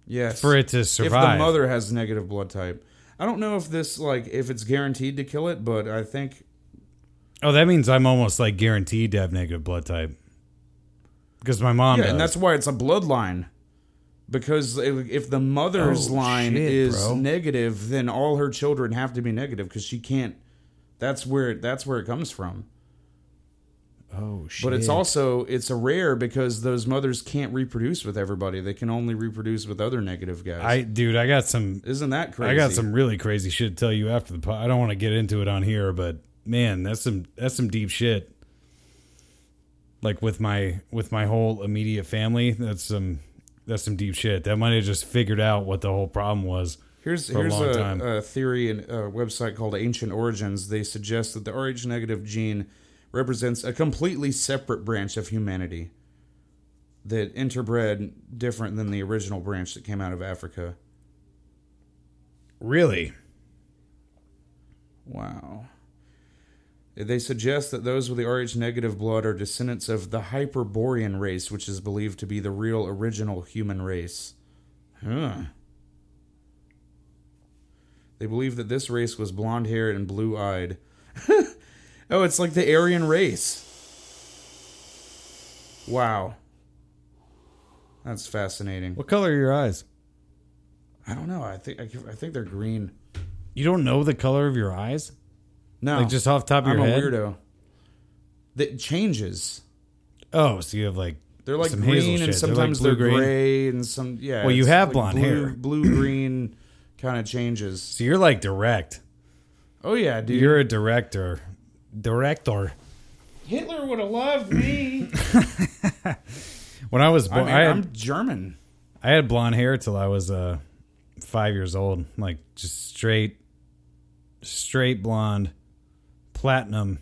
Yes. For it to survive. If the mother has negative blood type. I don't know if this like if it's guaranteed to kill it, but I think Oh, that means I'm almost like guaranteed to have negative blood type. Because my mom yeah, does. and that's why it's a bloodline. Because if the mother's Oh, line shit, is bro. negative, then all her children have to be negative because she can't. That's where that's where it comes from. oh shit. But it's also it's a rare because those mothers can't reproduce with everybody. They can only reproduce with other negative guys. I dude, I got some Isn't that crazy? I got some really crazy shit to tell you after the. I don't want to get into it on here, but man, that's some that's some deep shit. Like with my with my whole immediate family, that's some that's some deep shit. That might have just figured out what the whole problem was. Here's for a here's long a, time. a theory and a website called Ancient Origins. They suggest that the Rh negative gene represents a completely separate branch of humanity that interbred different than the original branch that came out of Africa. Really? Wow. They suggest that those with the Rh negative blood are descendants of the Hyperborean race, which is believed to be the real original human race. Huh. They believe that this race was blonde haired and blue eyed. oh, it's like the Aryan race. Wow. That's fascinating. What color are your eyes? I don't know. I think I, think they're green. You don't know the color of your eyes? No, Like just off the top of I'm your a head? weirdo. That changes. Oh, so you have like They're like some hazel green and shit. They're like sometimes they're, blue-green. gray and some yeah. Well, you it's have blonde blue, hair. Blue green kind of changes. So you're like direct. Oh yeah, dude. You're a director. Director. Hitler would have loved me. When I was I born, mean, I, had, I'm German. I had blonde hair till I was uh, five years old, like just straight, straight blonde, platinum,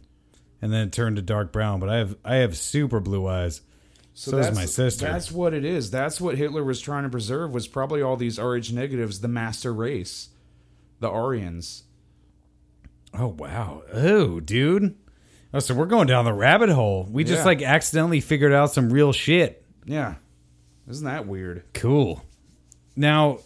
and then it turned to dark brown. But I have I have super blue eyes. So, does that's, my sister. That's what it is. That's what Hitler was trying to preserve. Was probably all these Rh negatives, the master race, the Aryans. oh wow, oh dude. Oh, so we're going down the rabbit hole. We just Yeah. like accidentally figured out some real shit. Yeah, isn't that weird? Cool. Now,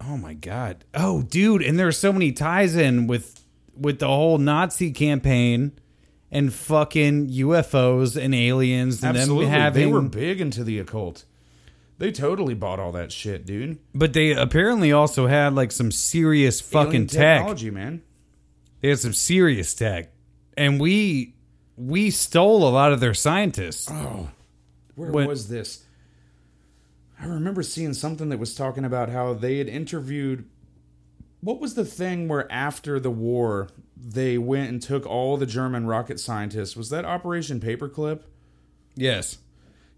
oh my god. Oh, dude, and there are so many ties in with with the whole Nazi campaign and fucking UFOs and aliens and Absolutely, them having they were big into the occult. They totally bought all that shit, dude. but they apparently also had like some serious fucking Alien tech. technology, man. They had some serious tech. And we we stole a lot of their scientists. Oh, where When- was this? I remember seeing something that was talking about how they had interviewed. What was the thing where after the war they went and took all the German rocket scientists? Was that Operation Paperclip? Yes.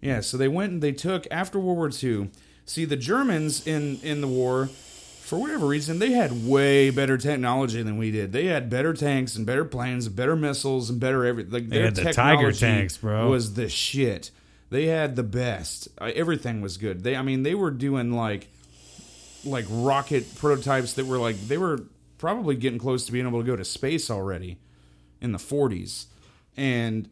Yeah, so they went and they took after World War II. See, the Germans in in the war, for whatever reason, they had way better technology than we did. They had better tanks and better planes, and better missiles, and better everything. Like, their had the Tiger tanks, bro. Was the shit. They had the best. Uh, everything was good. They, I mean, they were doing like like rocket prototypes that were like they were probably getting close to being able to go to space already in the 40s and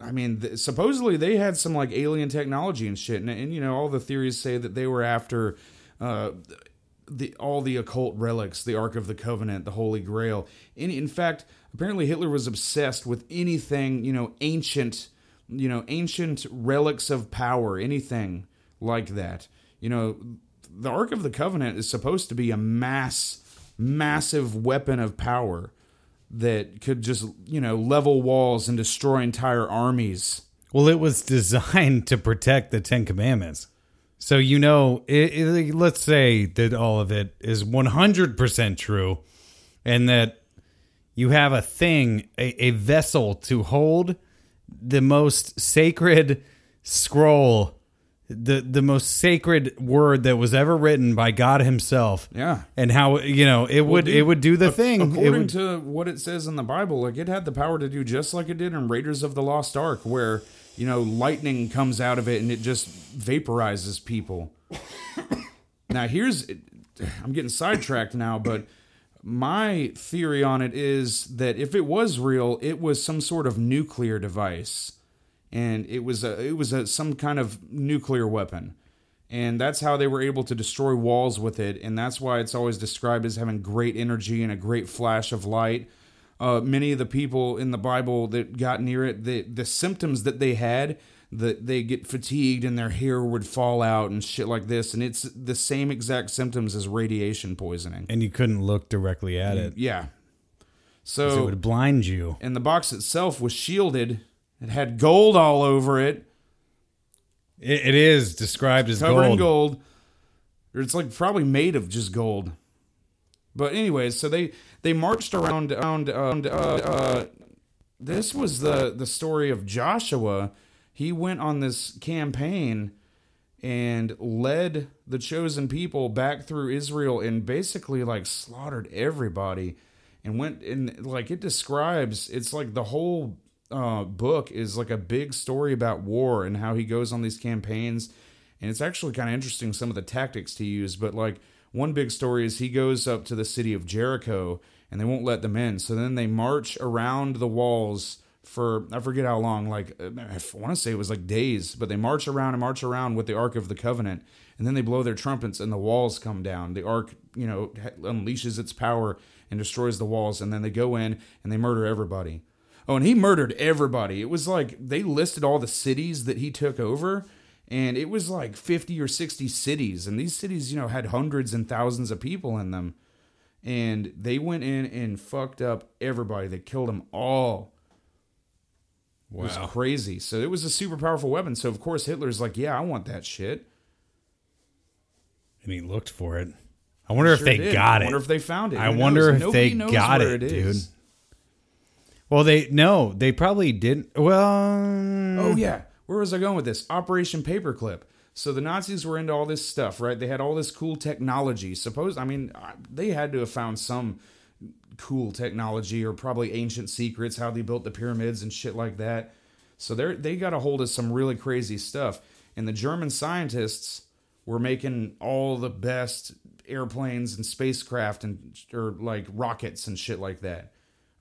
i mean th- supposedly they had some like alien technology and shit. And, and you know all the theories say that they were after uh the all the occult relics the ark of the covenant the holy grail. In, in fact apparently hitler was obsessed with anything you know ancient you know ancient relics of power anything like that. You know the ark of the covenant is supposed to be a mass massive weapon of power that could just you know level walls and destroy entire armies Well, it was designed to protect the Ten Commandments. So, you know, it, it- let's say that all of it is 100% true and that you have a thing, a, a vessel to hold the most sacred scroll, the, the most sacred word that was ever written by God Himself. Yeah. And how, you know, it would dude, it would do the thing. According would- to what it says in the bible like it had the power to do just like it did in raiders of the lost ark where you know lightning comes out of it and it just vaporizes people now here's i'm getting sidetracked now but my theory on it is that if it was real it was some sort of nuclear device and it was a it was a some kind of nuclear weapon and that's how they were able to destroy walls with it and that's why it's always described as having great energy and a great flash of light uh, many of the people in the bible that got near it the, the symptoms that they had that they get fatigued and their hair would fall out and shit like this and it's the same exact symptoms as radiation poisoning and you couldn't look directly at it. Yeah. so it would blind you. and the box itself was shielded it had gold all over it It, it is described as covered gold. in gold. Or it's like probably made of just gold. But anyways, so they they marched around around uh, uh, uh, this was the the story of Joshua. He went on this campaign and led the chosen people back through Israel and basically like slaughtered everybody and went and like it describes it's like the whole uh, book is like a big story about war and how he goes on these campaigns and it's actually kind of interesting some of the tactics to use but like one big story is he goes up to the city of Jericho and they won't let them in so then they march around the walls for I forget how long, like I want to say it was like days, but they march around and march around with the Ark of the Covenant, and then they blow their trumpets and the walls come down. The Ark, you know, unleashes its power and destroys the walls, and then they go in and they murder everybody. Oh, and he murdered everybody. It was like they listed all the cities that he took over, and it was like 50 or 60 cities, and these cities, you know, had hundreds and thousands of people in them. And they went in and fucked up everybody. They killed them all. It was crazy. So it was a super powerful weapon. So of course Hitler's like, yeah, I want that shit. and he looked for it. I wonder if they did. got it. I wonder if they found it. I Who wonder knows? if Nobody they got it, is. Well, they no, they probably didn't. Well, Oh yeah, where was I going with this? Operation Paperclip. So the Nazis were into all this stuff, right? They had all this cool technology. Suppose I mean they had to have found some cool technology or probably ancient secrets, how they built the pyramids and shit like that. So they they got a hold of some really crazy stuff. And the German scientists were making all the best airplanes and spacecraft and or like rockets and shit like that.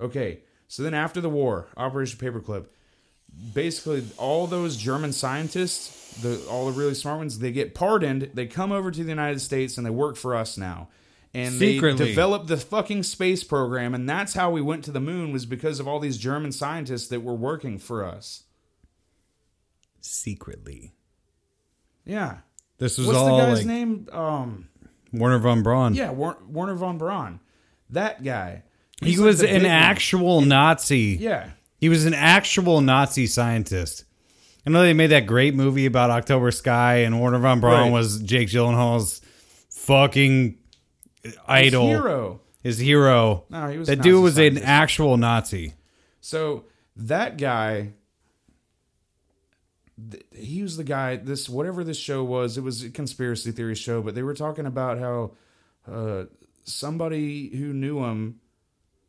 Okay, so then after the war, Operation Paperclip, basically all those German scientists, the all the really smart ones, they get pardoned. They come over to the United States and they work for us now. And Secretly. they developed the fucking space program, and that's how we went to the moon was because of all these German scientists that were working for us. Secretly. Yeah. This was What's all the guy's like name? Um, Werner von Braun. yeah, War- Warner von Braun. That guy. He like was an actual Nazi. Yeah. He was an actual Nazi scientist. I know they made that great movie about October Sky, and Warner von Braun Right. was Jake Gyllenhaal's fucking idol, hero. his hero. No, he was that dude was an actual Nazi. So that guy, he was the guy. This whatever this show was, it was a conspiracy theory show. But they were talking about how uh, somebody who knew him.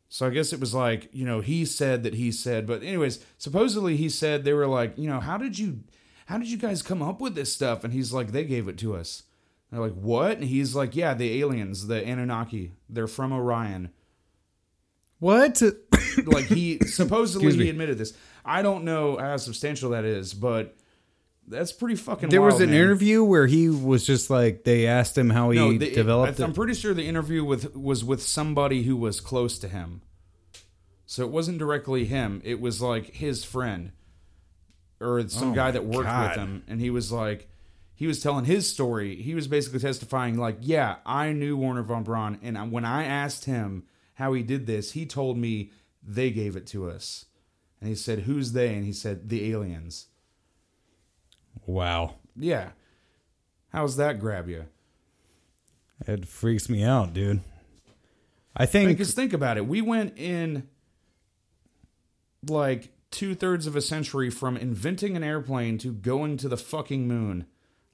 So I guess it was like you know he said that he said. But anyways, supposedly he said they were like you know how did you how did you guys come up with this stuff? And he's like they gave it to us. They're like what? And he's like yeah the aliens the Anunnaki they're from Orion What? like he supposedly he admitted this. I don't know how substantial that is, but that's pretty fucking. There was an man. interview where he was just like they asked him how he No, the, developed I, I'm pretty sure the interview with was with somebody who was close to him. So it wasn't directly him. It was like his friend or some Oh guy that worked God. with him, and he was like, he was telling his story. He was basically testifying, like, yeah, I knew Warner von Braun, and when I asked him how he did this, he told me they gave it to us, and he said, "Who's they?" And he said, "The aliens." Wow, Yeah, how's that grab you? it freaks me out, dude. I think Because think about it. We went in like two thirds of a century from inventing an airplane to going to the fucking moon.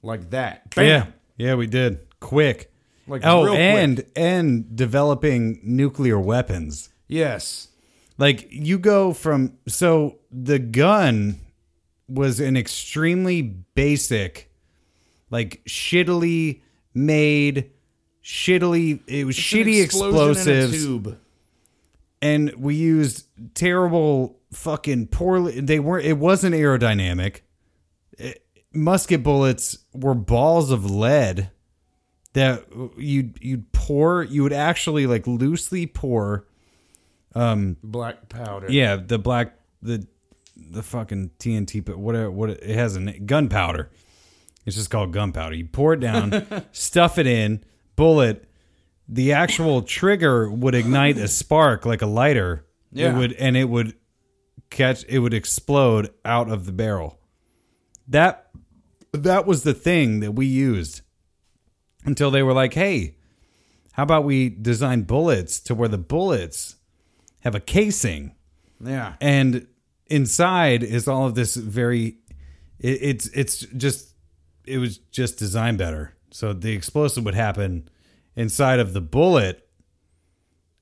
Like that. Bam! yeah, yeah, we did quick. Like oh, real quick. and and developing nuclear weapons. Yes. Like you go from so the gun was an extremely basic, like shittily made, shittily it was It's shitty explosion in a explosives, tube. and we used terrible fucking poorly. They weren't. It wasn't aerodynamic. It- musket bullets were balls of lead that you'd you'd pour. You would actually like loosely pour. Um black powder. Yeah, the black the the fucking TNT, but whatever. What it has a gunpowder. It's just called gunpowder. You pour it down, stuff it in, bullet. The actual trigger would ignite a spark like a lighter. Yeah. It would and it would catch. It would explode out of the barrel. That that was the thing that we used until they were like, "Hey, how about we design bullets to where the bullets have a casing?" Yeah. and inside is all of this very it, it's it's just it was just designed better. So the explosive would happen inside of the bullet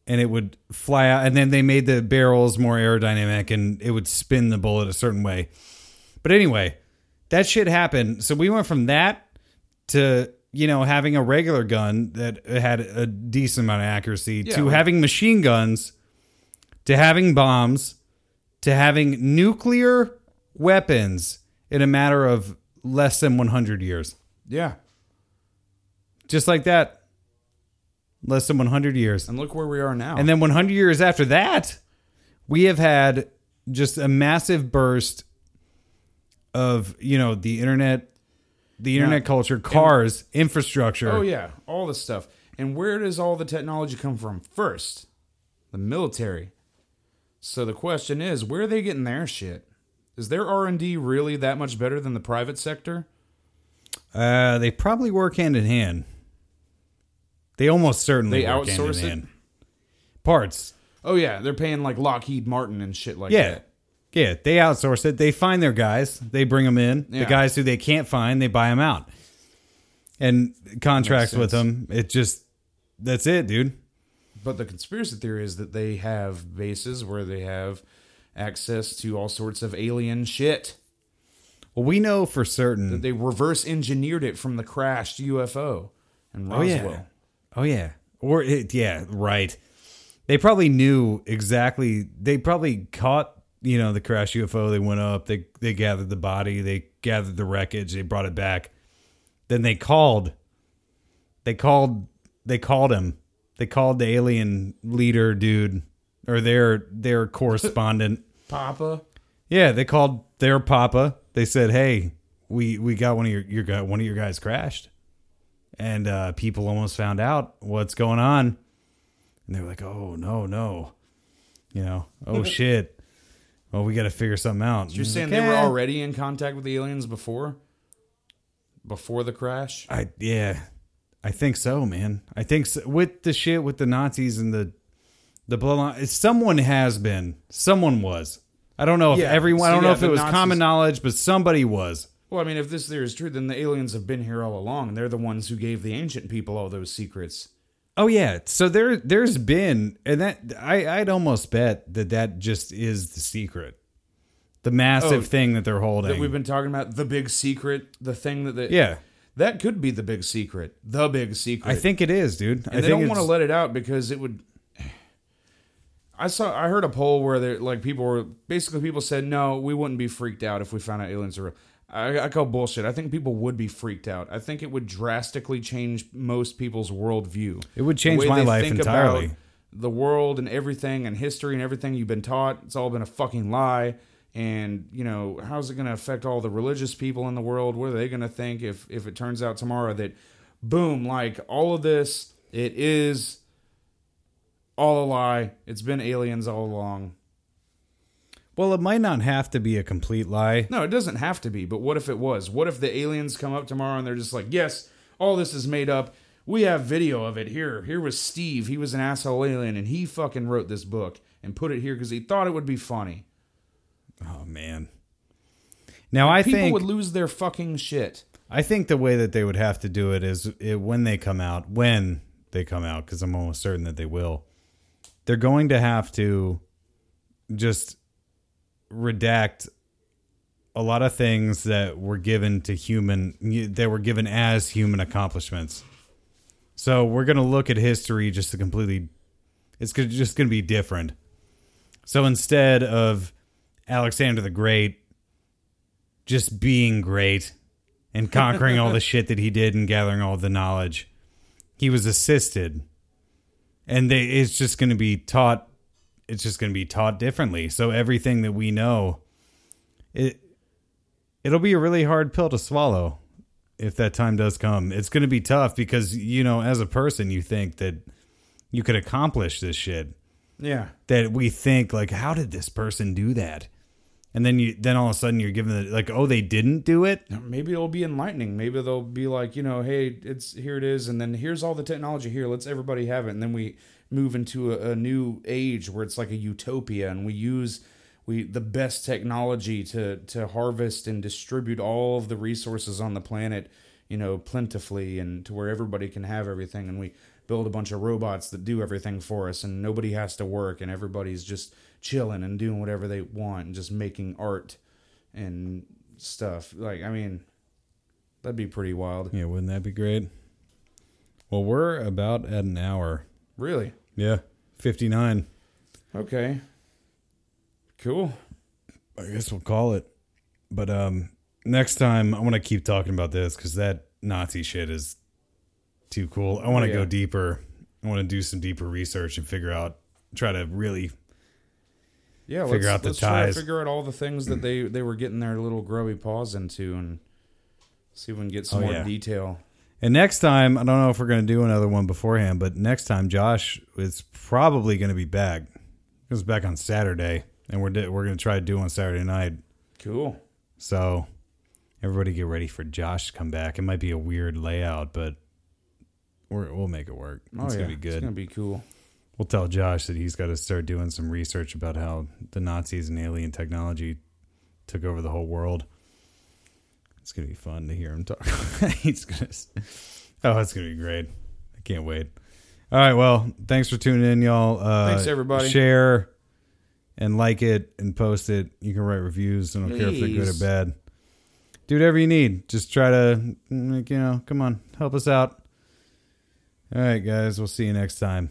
and it would fly out. And then they made the barrels more aerodynamic and it would spin the bullet a certain way. But anyway that shit happened. So we went from that to you know having a regular gun that had a decent amount of accuracy Yeah, to like- having machine guns to having bombs to having nuclear weapons in a matter of less than 100 years. Yeah. Just like that. Less than 100 years. And look where we are now. And then 100 years after that, we have had just a massive burst of, you know, the internet, the internet culture, cars, infrastructure. Oh yeah, all this stuff. And where does all the technology come from? First, the military. So the question is, where are they getting their shit? Is their R and D really that much better than the private sector? Uh, they probably work hand in hand. They almost certainly They work hand outsource in it? Parts. Oh yeah, they're paying like Lockheed Martin and shit like Yeah. that. Yeah, they outsource it. They find their guys. They bring them in. The guys who they can't find, they buy them out. And contracts with them. It just that's it, dude. But the conspiracy theory is that they have bases where they have access to all sorts of alien shit. Well, we know for certain. That they reverse engineered it from the crashed UFO in oh Roswell. yeah. Oh yeah. Or it, yeah, right. They probably knew exactly. They probably caught you know the crash UFO. They went up. They they gathered the body. They gathered the wreckage. They brought it back. Then they called. They called. They called him they called the alien leader dude or their their correspondent. Papa. Yeah, they called their papa. They said, "Hey, we we got one of your your guy one of your guys crashed." And uh people almost found out what's going on. And they were like, "Oh, no, no." You know, "Oh shit." Well, we got to figure something out. You're saying like, they were "Eh." already in contact with the aliens before? Before the crash? I yeah, I think so, man. I think so. with the shit with the Nazis and the the bloodline. Someone has been. Someone was. I don't know if Yeah. everyone. I don't know if it was Nazis- common knowledge, but somebody was. Well, I mean, if this theory is true, then the aliens have been here all along. They're the ones who gave the ancient people all those secrets. Oh yeah. So there there's been and that I I'd almost bet that that just is the secret. The massive Oh, thing that they're holding. That we've been talking about, the big secret, the thing that they, yeah. That could be the big secret, the big secret. I think it is, dude. and I they don't want to let it out because it would. I saw. I heard a poll where they like people were basically people said no, we wouldn't be freaked out if we found out aliens are real. I, I call bullshit. I think people would be freaked out. I think it would drastically change most people's worldview. It would The change way my life entirely. The world and everything and history and everything you've been taught, it's all been a fucking lie. And you know, how's it going to affect all the religious people in the world? What are they going to think if if it turns out tomorrow that, boom, like all of this, it is all a lie. It's been aliens all along. Well, it might not have to be a complete lie. No, it doesn't have to be. But what if it was? What if the aliens come up tomorrow and they're just like, yes, all this is made up. We have video of it here. Here was Steve. He was an asshole alien, and he fucking wrote this book and put it here because he thought it would be funny. Oh man. Now I think People think would lose their fucking shit. I think the way that they would have to do it is it, when they come out, when they come out, because I'm almost certain that they will. They're going to have to just redact a lot of things that were given to human that were given as human accomplishments. So we're going to look at history just to completely it's just going to be different. So instead of Alexander the Great just being great and conquering all the shit that he did and gathering all the knowledge, he was assisted. And they, it's just going to be taught it's just going to be taught differently. So everything that we know it it'll be a really hard pill to swallow if that time does come. It's going to be tough because you know as a person you think that you could accomplish this shit Yeah. that we think like how did this person do that and then you then all of a sudden you're given the like oh they didn't do it? Maybe it'll be enlightening. Maybe they'll be like, you know, hey, it's here it is, and then here's all the technology. Here. Let's everybody have it, and then we move into a, a new age where it's like a utopia, and we use we the best technology to to harvest and distribute all of the resources on the planet, you know, plentifully, and to where everybody can have everything, and we build a bunch of robots that do everything for us, and nobody has to work, and everybody's just chilling and doing whatever they want, and just making art and stuff. Like, I mean, that'd be pretty wild. yeah wouldn't that be great well we're about at an hour Really? yeah 59 Okay. Cool. i guess we'll call it but um next time i want to keep talking about this because that nazi shit is too cool i want to yeah. go deeper i want to do some deeper research and figure out try to really Yeah, Figure let's, out the let's try to figure out all the things that they they were getting their little grubby paws into, and see if we can get some Oh, more yeah. detail. And next time, I don't know if we're going to do another one beforehand, but next time Josh is probably going to be back. He was back on Saturday, and we're di- we're going to try to do on Saturday night. Cool. So everybody get ready for Josh to come back. It might be a weird layout, but we're, we'll make it work. Oh it's yeah, going to be good. It's gonna be cool. We'll tell Josh that he's got to start doing some research about how the Nazis and alien technology took over the whole world. It's gonna be fun to hear him talk. he's gonna. Oh, it's gonna be great. I can't wait. All right, well, thanks for tuning in, y'all. Uh, Thanks, everybody. Share and like it and post it. You can write reviews. I don't care if they're good or bad. Do whatever you need. Just try to, you know, come on, help us out. All right, guys. We'll see you next time.